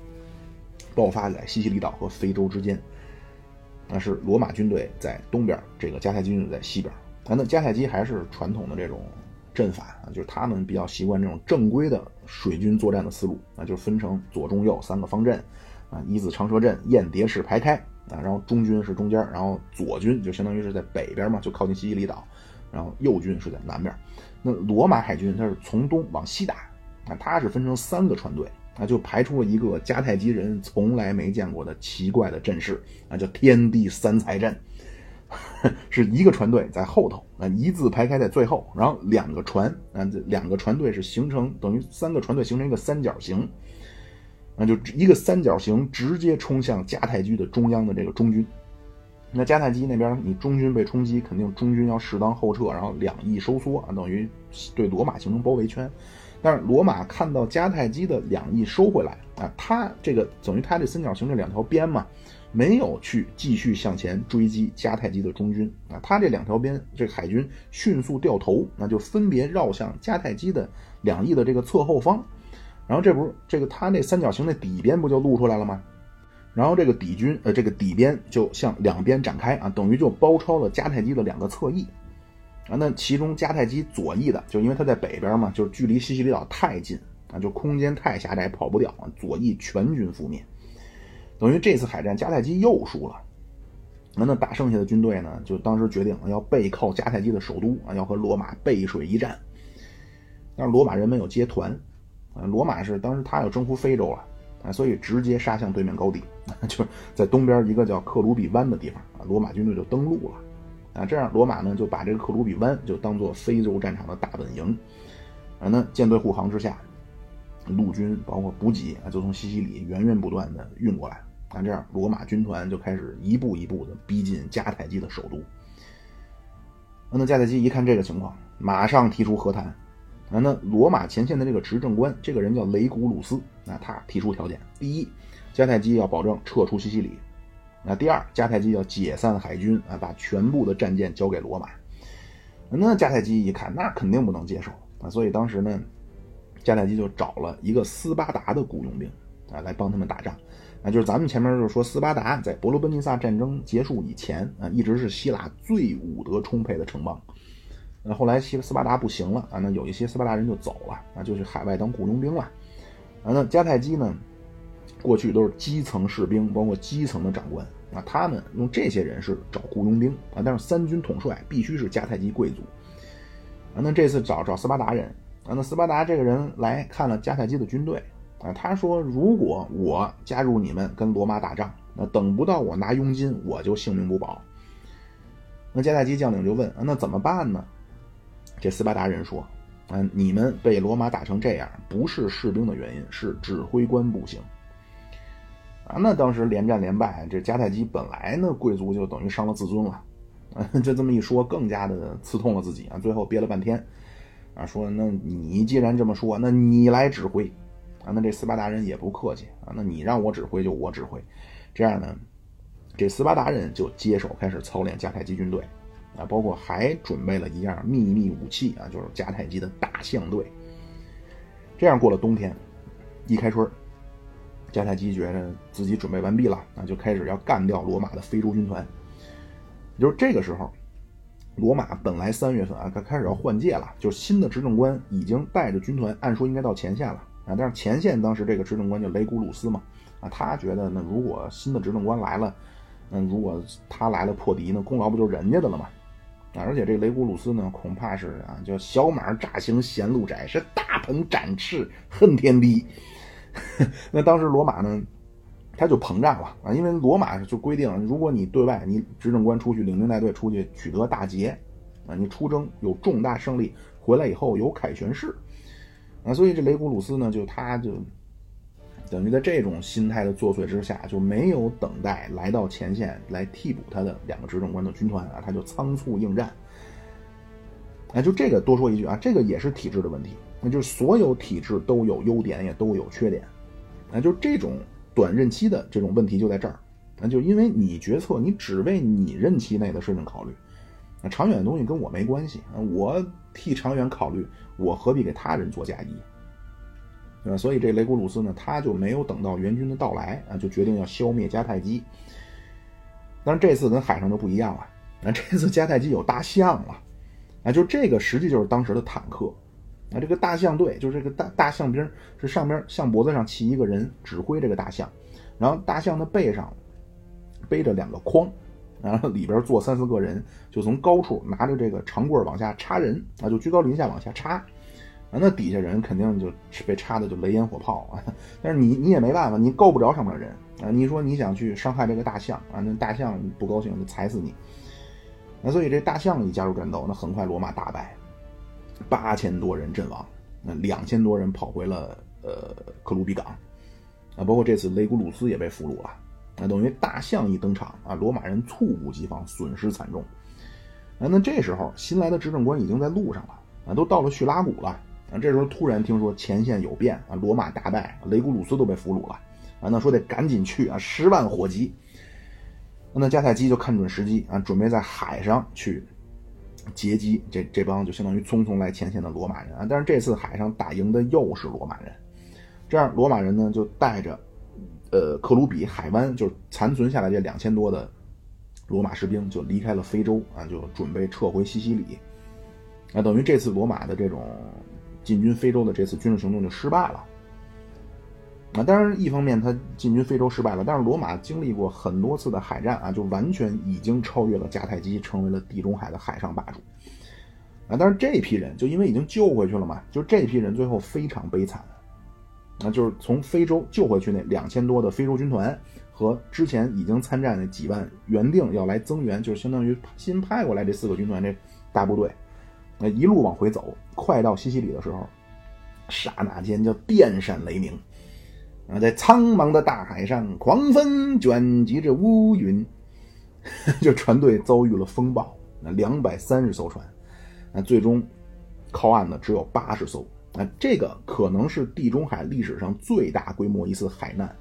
爆发在西西里岛和非洲之间。那是罗马军队在东边，这个迦太基军队在西边。啊，那迦太基还是传统的这种阵法啊，就是他们比较习惯这种正规的水军作战的思路啊，就是分成左中右三个方阵啊，一字长蛇阵，雁蝶式排开啊，然后中军是中间，然后左军就相当于是在北边嘛，就靠近西西里岛，然后右军是在南边。那罗马海军它是从东往西打啊，它是分成三个船队。啊，就排出了一个迦太基人从来没见过的奇怪的阵势啊，叫天地三才阵，是一个船队在后头啊，一字排开在最后，然后两个船啊，这两个船队是形成等于三个船队形成一个三角形，那就一个三角形直接冲向迦太基的中央的这个中军。那迦太基那边你中军被冲击，肯定中军要适当后撤，然后两翼收缩啊，等于对罗马形成包围圈。但是罗马看到迦太基的两翼收回来啊，他这个等于他这三角形这两条边嘛，没有去继续向前追击迦太基的中军啊，他这两条边这个海军迅速掉头，那就分别绕向迦太基的两翼的这个侧后方，然后这不是这个他那三角形的底边不就露出来了吗？然后这个底军呃这个底边就向两边展开啊，等于就包抄了迦太基的两个侧翼啊。那其中迦太基左翼的，就因为他在北边嘛，就是距离西西里岛太近啊，就空间太狭窄，跑不掉啊，左翼全军覆灭。等于这次海战迦太基又输了。那那打剩下的军队呢，就当时决定要背靠迦太基的首都啊，要和罗马背水一战。但是罗马人没有接团啊，罗马是当时他要征服非洲了啊，所以直接杀向对面高地，就是在东边一个叫克鲁比湾的地方啊，罗马军队就登陆了啊。这样罗马呢就把这个克鲁比湾就当做非洲战场的大本营啊。那舰队护航之下，陆军包括补给啊，就从西西里源源不断的运过来。啊，这样罗马军团就开始一步一步的逼近迦太基的首都。那迦太基一看这个情况，马上提出和谈。啊，那罗马前线的这个执政官，这个人叫雷古鲁斯。那他提出条件：第一，迦太基要保证撤出西西里；那第二，迦太基要解散海军，啊，把全部的战舰交给罗马。那迦太基一看，那肯定不能接受啊，所以当时呢，迦太基就找了一个斯巴达的雇佣兵啊，来帮他们打仗。啊，就是咱们前面就是说，斯巴达在伯罗奔尼撒战争结束以前啊，一直是希腊最武德充沛的城邦。那后来西斯巴达不行了啊，那有一些斯巴达人就走了啊，就去海外当雇佣兵了。啊，那迦太基呢，过去都是基层士兵，包括基层的长官啊，他们用这些人是找雇佣兵啊，但是三军统帅必须是迦太基贵族。啊，那这次找找斯巴达人啊，那斯巴达这个人来看了迦太基的军队。啊，他说：“如果我加入你们跟罗马打仗，那等不到我拿佣金，我就性命不保。”那迦太基将领就问：“啊，那怎么办呢？”这斯巴达人说：“啊，你们被罗马打成这样，不是士兵的原因，是指挥官不行。”啊，那当时连战连败，这迦太基本来呢贵族就等于伤了自尊了，啊，就这么一说，更加的刺痛了自己啊。最后憋了半天，啊，说：“那你既然这么说，那你来指挥。”啊，那这斯巴达人也不客气啊，那你让我指挥就我指挥，这样呢，这斯巴达人就接手开始操练迦太基军队，啊，包括还准备了一样秘密武器啊，就是迦太基的大象队。这样过了冬天，一开春，迦太基觉得自己准备完毕了，那就开始要干掉罗马的非洲军团。就是这个时候，罗马本来三月份啊，它开始要换届了，就是新的执政官已经带着军团，按说应该到前线了。啊，但是前线当时这个执政官叫雷古鲁斯嘛，啊，他觉得那如果新的执政官来了，嗯，如果他来了破敌呢，功劳不就是人家的了吗？啊，而且这雷古鲁斯呢，恐怕是啊，叫小马乍行嫌路窄，是大鹏展翅恨天低。那当时罗马呢，他就膨胀了啊，因为罗马就规定，如果你对外你执政官出去领兵带队出去取得大捷，啊，你出征有重大胜利，回来以后有凯旋式。啊，所以这雷古鲁斯呢，就他就等于在这种心态的作祟之下，就没有等待来到前线来替补他的两个执政官的军团啊，他就仓促应战。哎，就这个多说一句啊，这个也是体制的问题。那就是所有体制都有优点，也都有缺点。啊，就这种短任期的这种问题就在这儿。那就因为你决策，你只为你任期内的事情考虑。那长远的东西跟我没关系啊！我替长远考虑，我何必给他人做嫁衣？对吧？所以这雷古鲁斯呢，他就没有等到援军的到来啊，就决定要消灭迦太基。但是这次跟海上就不一样了，那这次迦太基有大象了，啊，就这个实际就是当时的坦克，啊，这个大象队就是这个大大象兵是上边象脖子上骑一个人指挥这个大象，然后大象的背上背着两个筐。然后里边坐三四个人，就从高处拿着这个长棍往下插人啊，就居高临下往下插，啊，那底下人肯定就被插的就雷烟火炮啊。但是你你也没办法，你够不着上面的人啊。你说你想去伤害这个大象啊，那大象不高兴就踩死你。那所以这大象一加入战斗，那很快罗马大败，八千多人阵亡，那两千多人跑回了呃克鲁比港，啊，包括这次雷古鲁斯也被俘虏了。那等于大象一登场啊，罗马人猝不及防，损失惨重。啊，那这时候新来的执政官已经在路上了啊，都到了叙拉古了啊。这时候突然听说前线有变啊，罗马大败，雷古鲁斯都被俘虏了啊。那说得赶紧去啊，十万火急。那迦太基就看准时机啊，准备在海上去截击这这帮就相当于匆匆来前线的罗马人啊。但是这次海上打赢的又是罗马人，这样罗马人呢就带着。呃克鲁比海湾，就是残存下来这两千多的罗马士兵就离开了非洲啊，就准备撤回西西里。那等于这次罗马的这种进军非洲的这次军事行动就失败了。啊，当然，一方面他进军非洲失败了，但是罗马经历过很多次的海战啊，就完全已经超越了迦太基，成为了地中海的海上霸主。啊，但是这批人就因为已经救回去了嘛，就这批人最后非常悲惨。那就是从非洲救回去那两千多的非洲军团和之前已经参战那几万原定要来增援，就是相当于新派过来这四个军团这大部队，那一路往回走，快到西西里的时候，刹那间就电闪雷鸣。啊，在苍茫的大海上，狂风卷集着乌云，就船队遭遇了风暴。那两百三十艘船，那最终靠岸的只有八十艘。那这个可能是地中海历史上最大规模一次海难。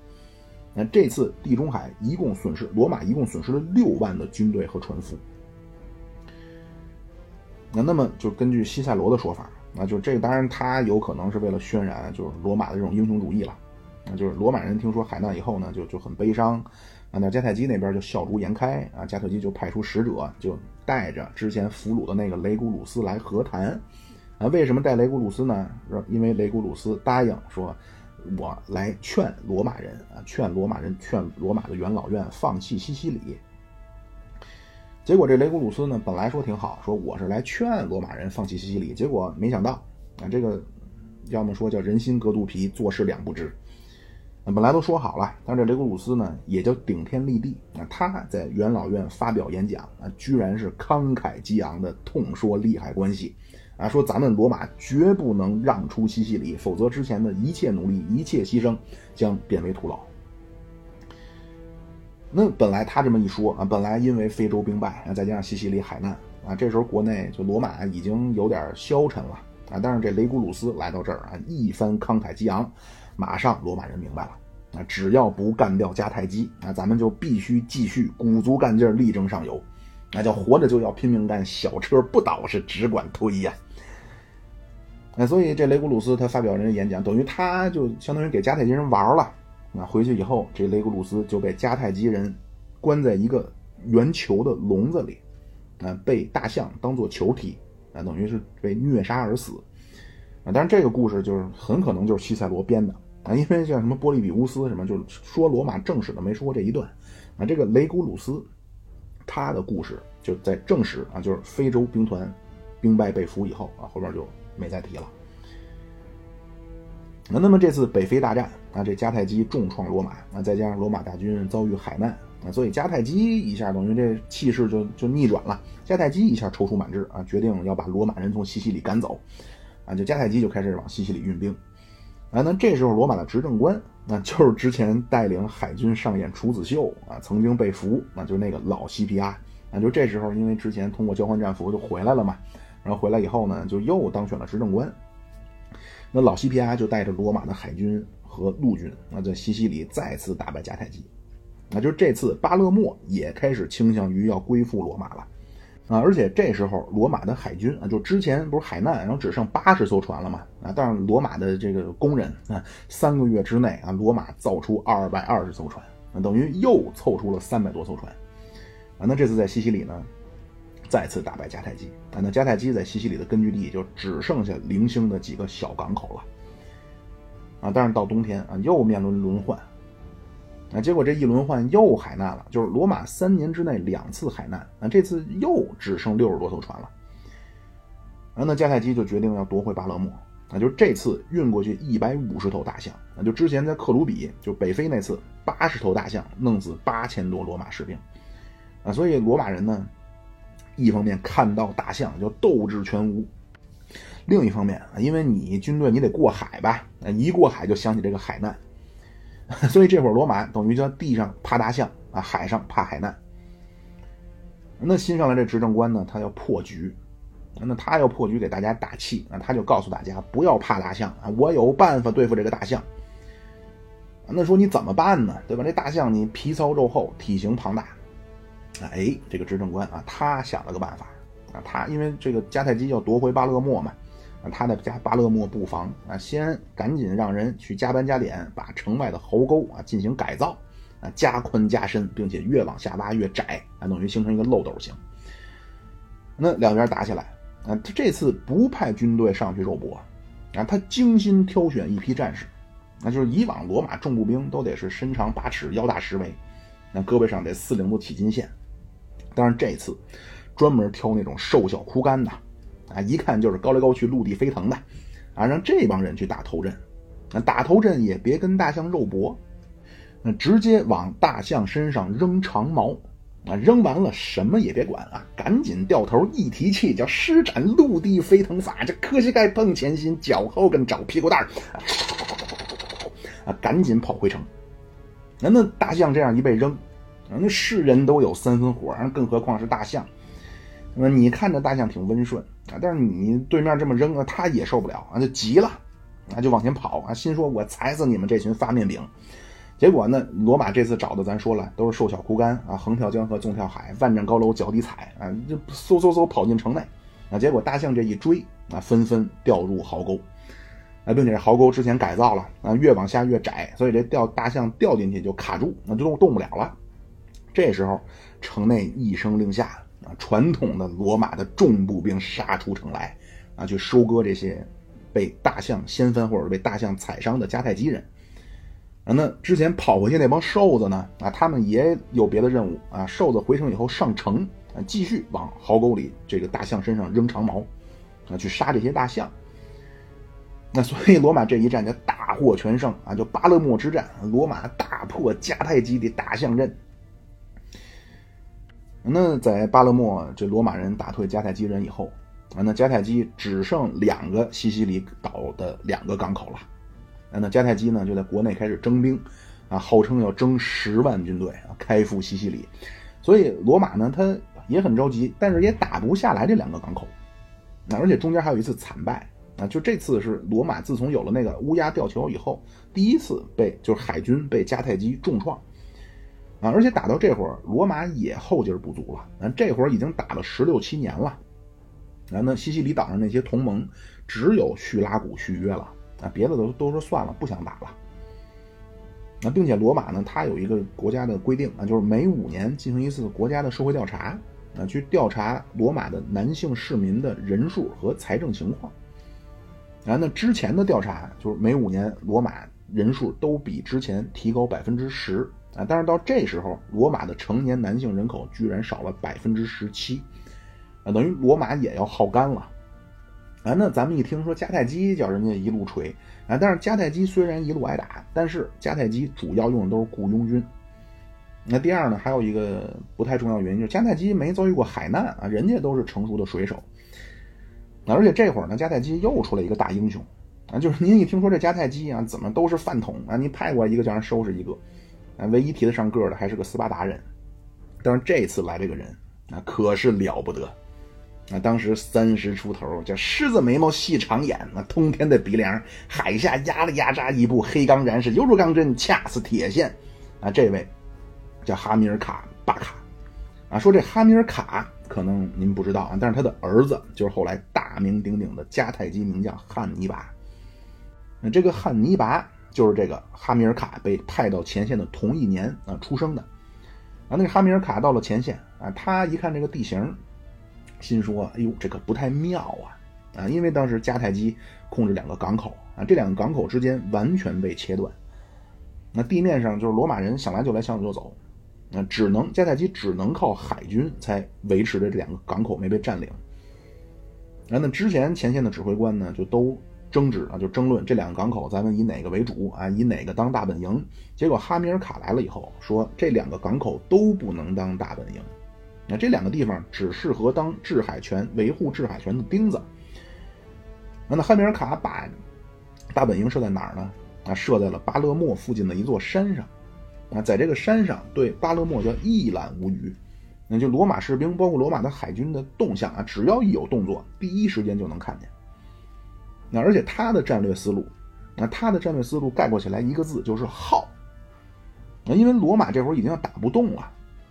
那这次地中海一共损失，罗马一共损失了六万的军队和船夫。那那么就根据西塞罗的说法，那就这个当然他有可能是为了渲染就是罗马的这种英雄主义了。那就是罗马人听说海难以后呢，就就很悲伤，啊，那迦太基那边就笑逐颜开啊，迦太基就派出使者，就带着之前俘虏的那个雷古鲁斯来和谈，啊，为什么带雷古鲁斯呢？因为雷古鲁斯答应说，我来劝罗马人啊，劝罗马人，劝罗马的元老院放弃西西里。结果这雷古鲁斯呢，本来说挺好，说我是来劝罗马人放弃西西里，结果没想到啊，这个要么说叫人心隔肚皮，做事两不知。本来都说好了，但是这雷古鲁斯呢，也就顶天立地。那他在元老院发表演讲，啊，居然是慷慨激昂的痛说利害关系，啊，说咱们罗马绝不能让出西西里，否则之前的一切努力、一切牺牲将变为徒劳。那本来他这么一说啊，本来因为非洲兵败啊，再加上西西里海难啊，这时候国内就罗马已经有点消沉了啊。但是这雷古鲁斯来到这儿啊，一番慷慨激昂。马上，罗马人明白了，啊，只要不干掉迦太基，啊，咱们就必须继续鼓足干劲力争上游，那叫活着就要拼命干，小车不倒是只管推呀。那，所以这雷古鲁斯他发表人演讲，等于他就相当于给迦太基人玩了。那，回去以后，这雷古鲁斯就被迦太基人关在一个圆球的笼子里，啊，被大象当做球踢，啊，等于是被虐杀而死。啊，但是这个故事就是很可能就是西塞罗编的。啊，因为像什么波利比乌斯什么，就是说罗马正史的没说过这一段，啊，这个雷古鲁斯，他的故事就在正史啊，就是非洲兵团兵败被俘以后啊，后边就没再提了。那那么这次北非大战啊，这迦太基重创罗马啊，再加上罗马大军遭遇海难啊，所以迦太基一下等于这气势就就逆转了，迦太基一下踌躇满志啊，决定要把罗马人从西西里赶走，啊，就迦太基就开始往西西里运兵。啊，那这时候罗马的执政官，那就是之前带领海军上演处子秀啊，曾经被俘，那就是那个老西皮阿。那就这时候，因为之前通过交换战俘就回来了嘛，然后回来以后呢，就又当选了执政官。那老西皮阿就带着罗马的海军和陆军，那在西西里再次打败迦太基。那就这次巴勒莫也开始倾向于要归附罗马了。啊，而且这时候罗马的海军啊，就之前不是海难，然后只剩八十艘船了嘛？啊，但是罗马的这个工人啊，三个月之内啊，罗马造出二百二十艘船，啊，等于又凑出了三百多艘船。啊，那这次在西西里呢，再次打败迦太基。啊，那迦太基在西西里的根据地就只剩下零星的几个小港口了。啊，但是到冬天啊，又面临轮换。那，结果这一轮换又海难了，就是罗马三年之内两次海难，那，这次又只剩六十多艘船了。啊，那迦太基就决定要夺回巴勒莫，啊，就是这次运过去一百五十头大象，啊，就之前在克鲁比就北非那次八十头大象弄死八千多罗马士兵，啊，所以罗马人呢，一方面看到大象就斗志全无，另一方面啊，因为你军队你得过海吧，啊，一过海就想起这个海难。所以这会儿罗马等于叫地上怕大象啊，海上怕海难。那新上来这执政官呢，他要破局，那他要破局给大家打气那，他就告诉大家不要怕大象啊，我有办法对付这个大象。那说你怎么办呢？对吧？这大象你皮糙肉厚，体型庞大。哎，这个执政官啊，他想了个办法啊，他因为这个迦太基要夺回巴勒莫嘛，他的家巴勒莫布防啊，先赶紧让人去加班加点，把城外的壕沟啊进行改造啊，加宽加深，并且越往下挖越窄啊，等于形成一个漏斗形。那两边打起来啊，他这次不派军队上去肉搏啊，他精心挑选一批战士，那就是以往罗马重步兵都得是身长八尺、腰大十围，那胳膊上得四领子起筋线，但是这次专门挑那种瘦小枯干的。啊，一看就是高来高去、陆地飞腾的，啊，让这帮人去打头阵，那打头阵也别跟大象肉搏，那直接往大象身上扔长矛，啊，扔完了什么也别管啊，赶紧掉头一提气，叫施展陆地飞腾法，这磕膝盖碰前心，脚后跟找屁股蛋儿，啊，赶紧跑回城。那那大象这样一被扔，那是人都有三分火，更何况是大象。那么你看着大象挺温顺但是你对面这么扔啊，他也受不了啊，就急了，啊就往前跑啊，心说我踩死你们这群发面饼。结果呢，罗马这次找的咱说了都是瘦小枯干啊，横跳江河纵跳海，万丈高楼脚底踩啊，就嗖嗖嗖跑进城内啊。结果大象这一追啊，纷纷掉入壕沟啊，并且壕沟之前改造了啊，越往下越窄，所以这掉大象掉进去就卡住，那就动动不了了。这时候城内一声令下。传统的罗马的重步兵杀出城来，啊，去收割这些被大象掀翻或者被大象踩伤的迦太基人。啊，那之前跑回去那帮瘦子呢？啊，他们也有别的任务啊。瘦子回城以后上城啊，继续往壕沟里这个大象身上扔长矛，啊，去杀这些大象。那所以罗马这一战叫大获全胜啊，就巴勒莫之战，罗马大破迦太基的大象阵。那在巴勒莫，这罗马人打退迦太基人以后，啊，那迦太基只剩两个西西里岛的两个港口了。那迦太基呢，就在国内开始征兵，啊，号称要征十万军队啊，开赴西西里。所以罗马呢，他也很着急，但是也打不下来这两个港口。那而且中间还有一次惨败啊，就这次是罗马自从有了那个乌鸦吊桥以后，第一次被就是海军被迦太基重创。啊，而且打到这会儿，罗马也后劲不足了。啊，这会儿已经打了十六七年了。啊，那西西里岛上那些同盟只有叙拉古续约了，啊，别的都都说算了，不想打了。那并且罗马呢，它有一个国家的规定啊，就是每五年进行一次国家的社会调查，啊，去调查罗马的男性市民的人数和财政情况。啊，那之前的调查就是每五年罗马人数都比之前提高百分之十。啊！但是到这时候，罗马的成年男性人口居然少了百分之十七，啊，等于罗马也要耗干了。啊，那咱们一听说迦太基叫人家一路锤，啊，但是迦太基虽然一路挨打，但是迦太基主要用的都是雇佣军。那第二呢，还有一个不太重要原因，就是迦太基没遭遇过海难啊，人家都是成熟的水手。而且这会儿呢，迦太基又出来一个大英雄，啊，就是您一听说这迦太基啊，怎么都是饭桶啊？你派过来一个叫人收拾一个。啊，唯一提得上个的还是个斯巴达人，但是这次来这个人啊，可是了不得。啊，当时三十出头，叫狮子眉毛细长眼，那通天的鼻梁，海下压了压扎一部黑钢髯，是犹如钢针，恰似铁线。啊，这位叫哈米尔卡巴卡。啊，说这哈米尔卡可能您不知道啊，但是他的儿子就是后来大名鼎鼎的迦太基名将汉尼拔。那这个汉尼拔。就是这个哈米尔卡被派到前线的同一年啊出生的，啊，那个哈米尔卡到了前线啊，他一看这个地形，心说：“哎呦，这可不太妙啊！”啊，因为当时迦太基控制两个港口啊，这两个港口之间完全被切断，那地面上就是罗马人想来就来，想走就走，那只能迦太基只能靠海军才维持着这两个港口没被占领。啊，那之前前线的指挥官呢，就都。争执啊，就争论这两个港口，咱们以哪个为主啊？以哪个当大本营？结果哈米尔卡来了以后，说这两个港口都不能当大本营，那这两个地方只适合当制海权、维护制海权的钉子。那那哈米尔卡把大本营设在哪儿呢？啊，设在了巴勒莫附近的一座山上。啊，在这个山上，对巴勒莫叫一览无余。那就罗马士兵，包括罗马的海军的动向啊，只要一有动作，第一时间就能看见。那而且他的战略思路，那他的战略思路概括起来一个字就是耗。那因为罗马这会儿已经要打不动了，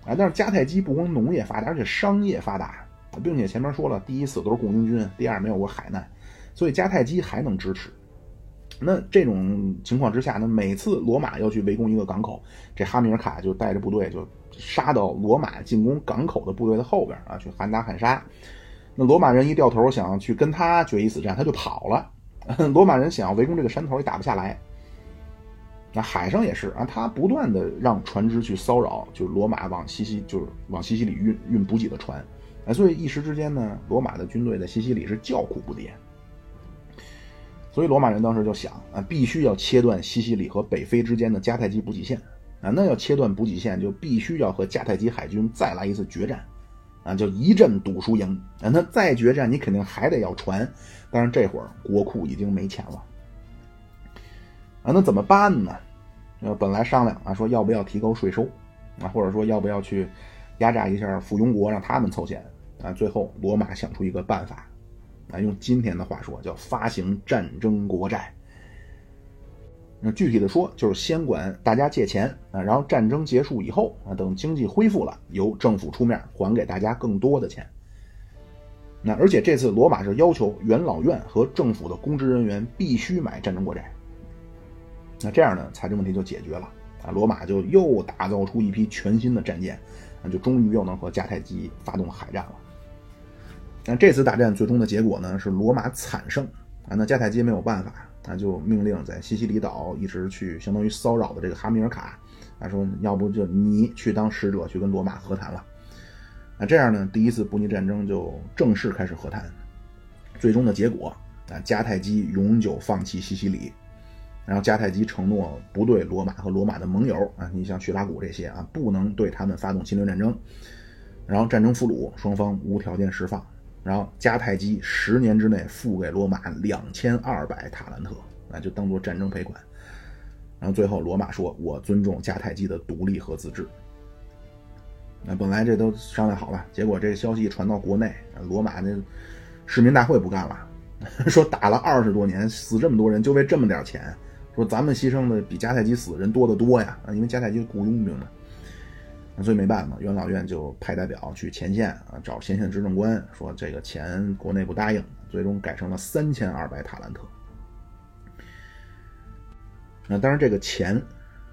啊，但是迦太基不光农业发达，而且商业发达，并且前面说了，第一次都是雇佣军，第二没有过海难，所以迦太基还能支持。那这种情况之下呢，每次罗马要去围攻一个港口，这哈米尔卡就带着部队就杀到罗马进攻港口的部队的后边啊，去喊打喊杀。那罗马人一掉头想要去跟他决一死战，他就跑了。罗马人想要围攻这个山头也打不下来。那海上也是啊，他不断的让船只去骚扰，就是罗马往西西就是往西西里运运补给的船。哎，所以一时之间呢，罗马的军队在西西里是叫苦不迭。所以罗马人当时就想啊，必须要切断西西里和北非之间的迦太基补给线啊。那要切断补给线，就必须要和迦太基海军再来一次决战啊，就一阵赌输赢啊。那再决战，你肯定还得要船，但是这会儿国库已经没钱了啊。那怎么办呢？呃，本来商量啊，说要不要提高税收啊，或者说要不要去压榨一下附庸国，让他们凑钱啊。最后罗马想出一个办法。啊，用今天的话说，叫发行战争国债。那具体的说，就是先管大家借钱啊，然后战争结束以后啊，等经济恢复了，由政府出面还给大家更多的钱。那而且这次罗马是要求元老院和政府的公职人员必须买战争国债。那这样呢，财政问题就解决了啊，罗马就又打造出一批全新的战舰，那就终于又能和迦太基发动海战了。那这次大战最终的结果呢，是罗马惨胜啊！那迦太基没有办法，他，就命令在西西里岛一直去相当于骚扰的这个哈米尔卡，他，说要不就你去当使者去跟罗马和谈了。那这样呢，第一次布匿战争就正式开始和谈。最终的结果啊，迦太基永久放弃西西里，然后迦太基承诺不对罗马和罗马的盟友啊，你像叙拉古这些啊，不能对他们发动侵略战争。然后战争俘虏双方无条件释放。然后迦太基十年之内付给罗马两千二百塔兰特，那就当做战争赔款。然后最后罗马说：“我尊重迦太基的独立和自治。”那本来这都商量好了，结果这消息传到国内，罗马那市民大会不干了，说打了二十多年，死这么多人，就为这么点钱，说咱们牺牲的比迦太基死的人多得多呀！因为迦太基雇佣兵嘛。所以没办法，元老院就派代表去前线啊，找前线执政官说这个钱国内不答应，最终改成了三千二百塔兰特。那当然这个钱，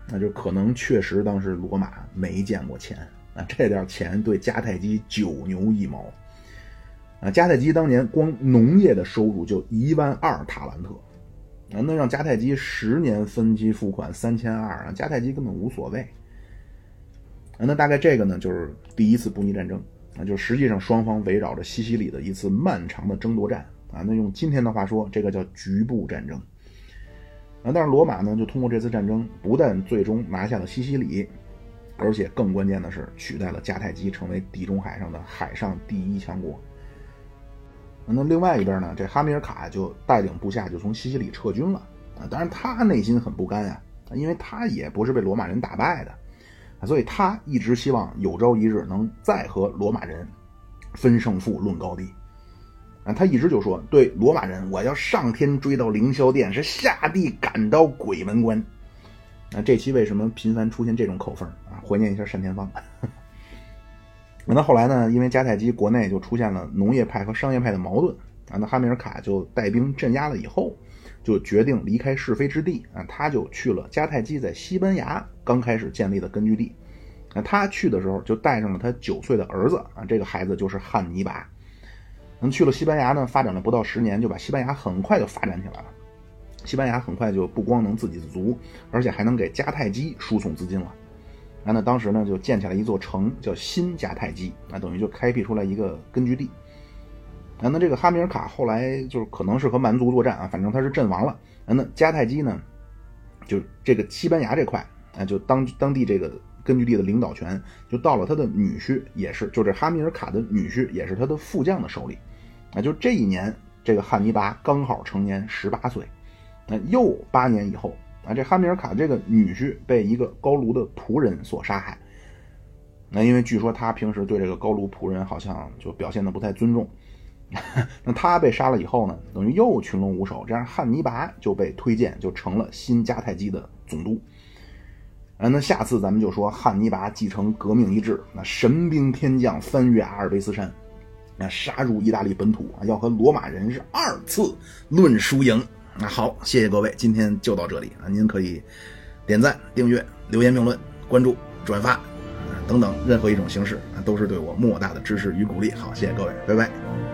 那就可能确实当时罗马没见过钱啊，这点钱对迦太基九牛一毛啊。迦太基当年光农业的收入就一万二塔兰特啊，那让迦太基十年分期付款三千二啊，迦太基根本无所谓。那大概这个呢，就是第一次布匿战争啊，就实际上双方围绕着西西里的一次漫长的争夺战啊。那用今天的话说，这个叫局部战争啊。但是罗马呢，就通过这次战争，不但最终拿下了西西里，而且更关键的是取代了迦太基，成为地中海上的海上第一强国。那另外一边呢，这哈米尔卡就带领部下就从西西里撤军了啊。当然他内心很不甘啊，因为他也不是被罗马人打败的。所以他一直希望有朝一日能再和罗马人分胜负、论高低。啊，他一直就说：“对罗马人，我要上天追到凌霄殿，是下地赶到鬼门关。”那这期为什么频繁出现这种口风啊？怀念一下单田芳。那后来呢？因为迦太基国内就出现了农业派和商业派的矛盾啊，那哈米尔卡就带兵镇压了以后。就决定离开是非之地啊，他就去了迦太基在西班牙刚开始建立的根据地。那他去的时候就带上了他九岁的儿子啊，这个孩子就是汉尼拔。那去了西班牙呢，发展了不到十年，就把西班牙很快就发展起来了。西班牙很快就不光能自给自足，而且还能给迦太基输送资金了。啊，那当时呢就建起来一座城，叫新迦太基，那等于就开辟出来一个根据地。啊，那这个哈米尔卡后来就是可能是和蛮族作战啊，反正他是阵亡了。啊，那迦太基呢，就这个西班牙这块啊，就当当地这个根据地的领导权就到了他的女婿，也是就这哈米尔卡的女婿，也是他的副将的手里。啊，就这一年，这个汉尼拔刚好成年十八岁。那又八年以后啊，这哈米尔卡这个女婿被一个高卢的仆人所杀害。那因为据说他平时对这个高卢仆人好像就表现的不太尊重。那他被杀了以后呢，等于又群龙无首，这样汉尼拔就被推荐，就成了新迦太基的总督。啊，那下次咱们就说汉尼拔继承革命遗志，那神兵天将翻越阿尔卑斯山，那，杀入意大利本土，要和罗马人是二次论输赢。那好，谢谢各位，今天就到这里啊，您可以点赞、订阅、留言、评论、关注、转发等等任何一种形式，都是对我莫大的支持与鼓励。好，谢谢各位，拜拜。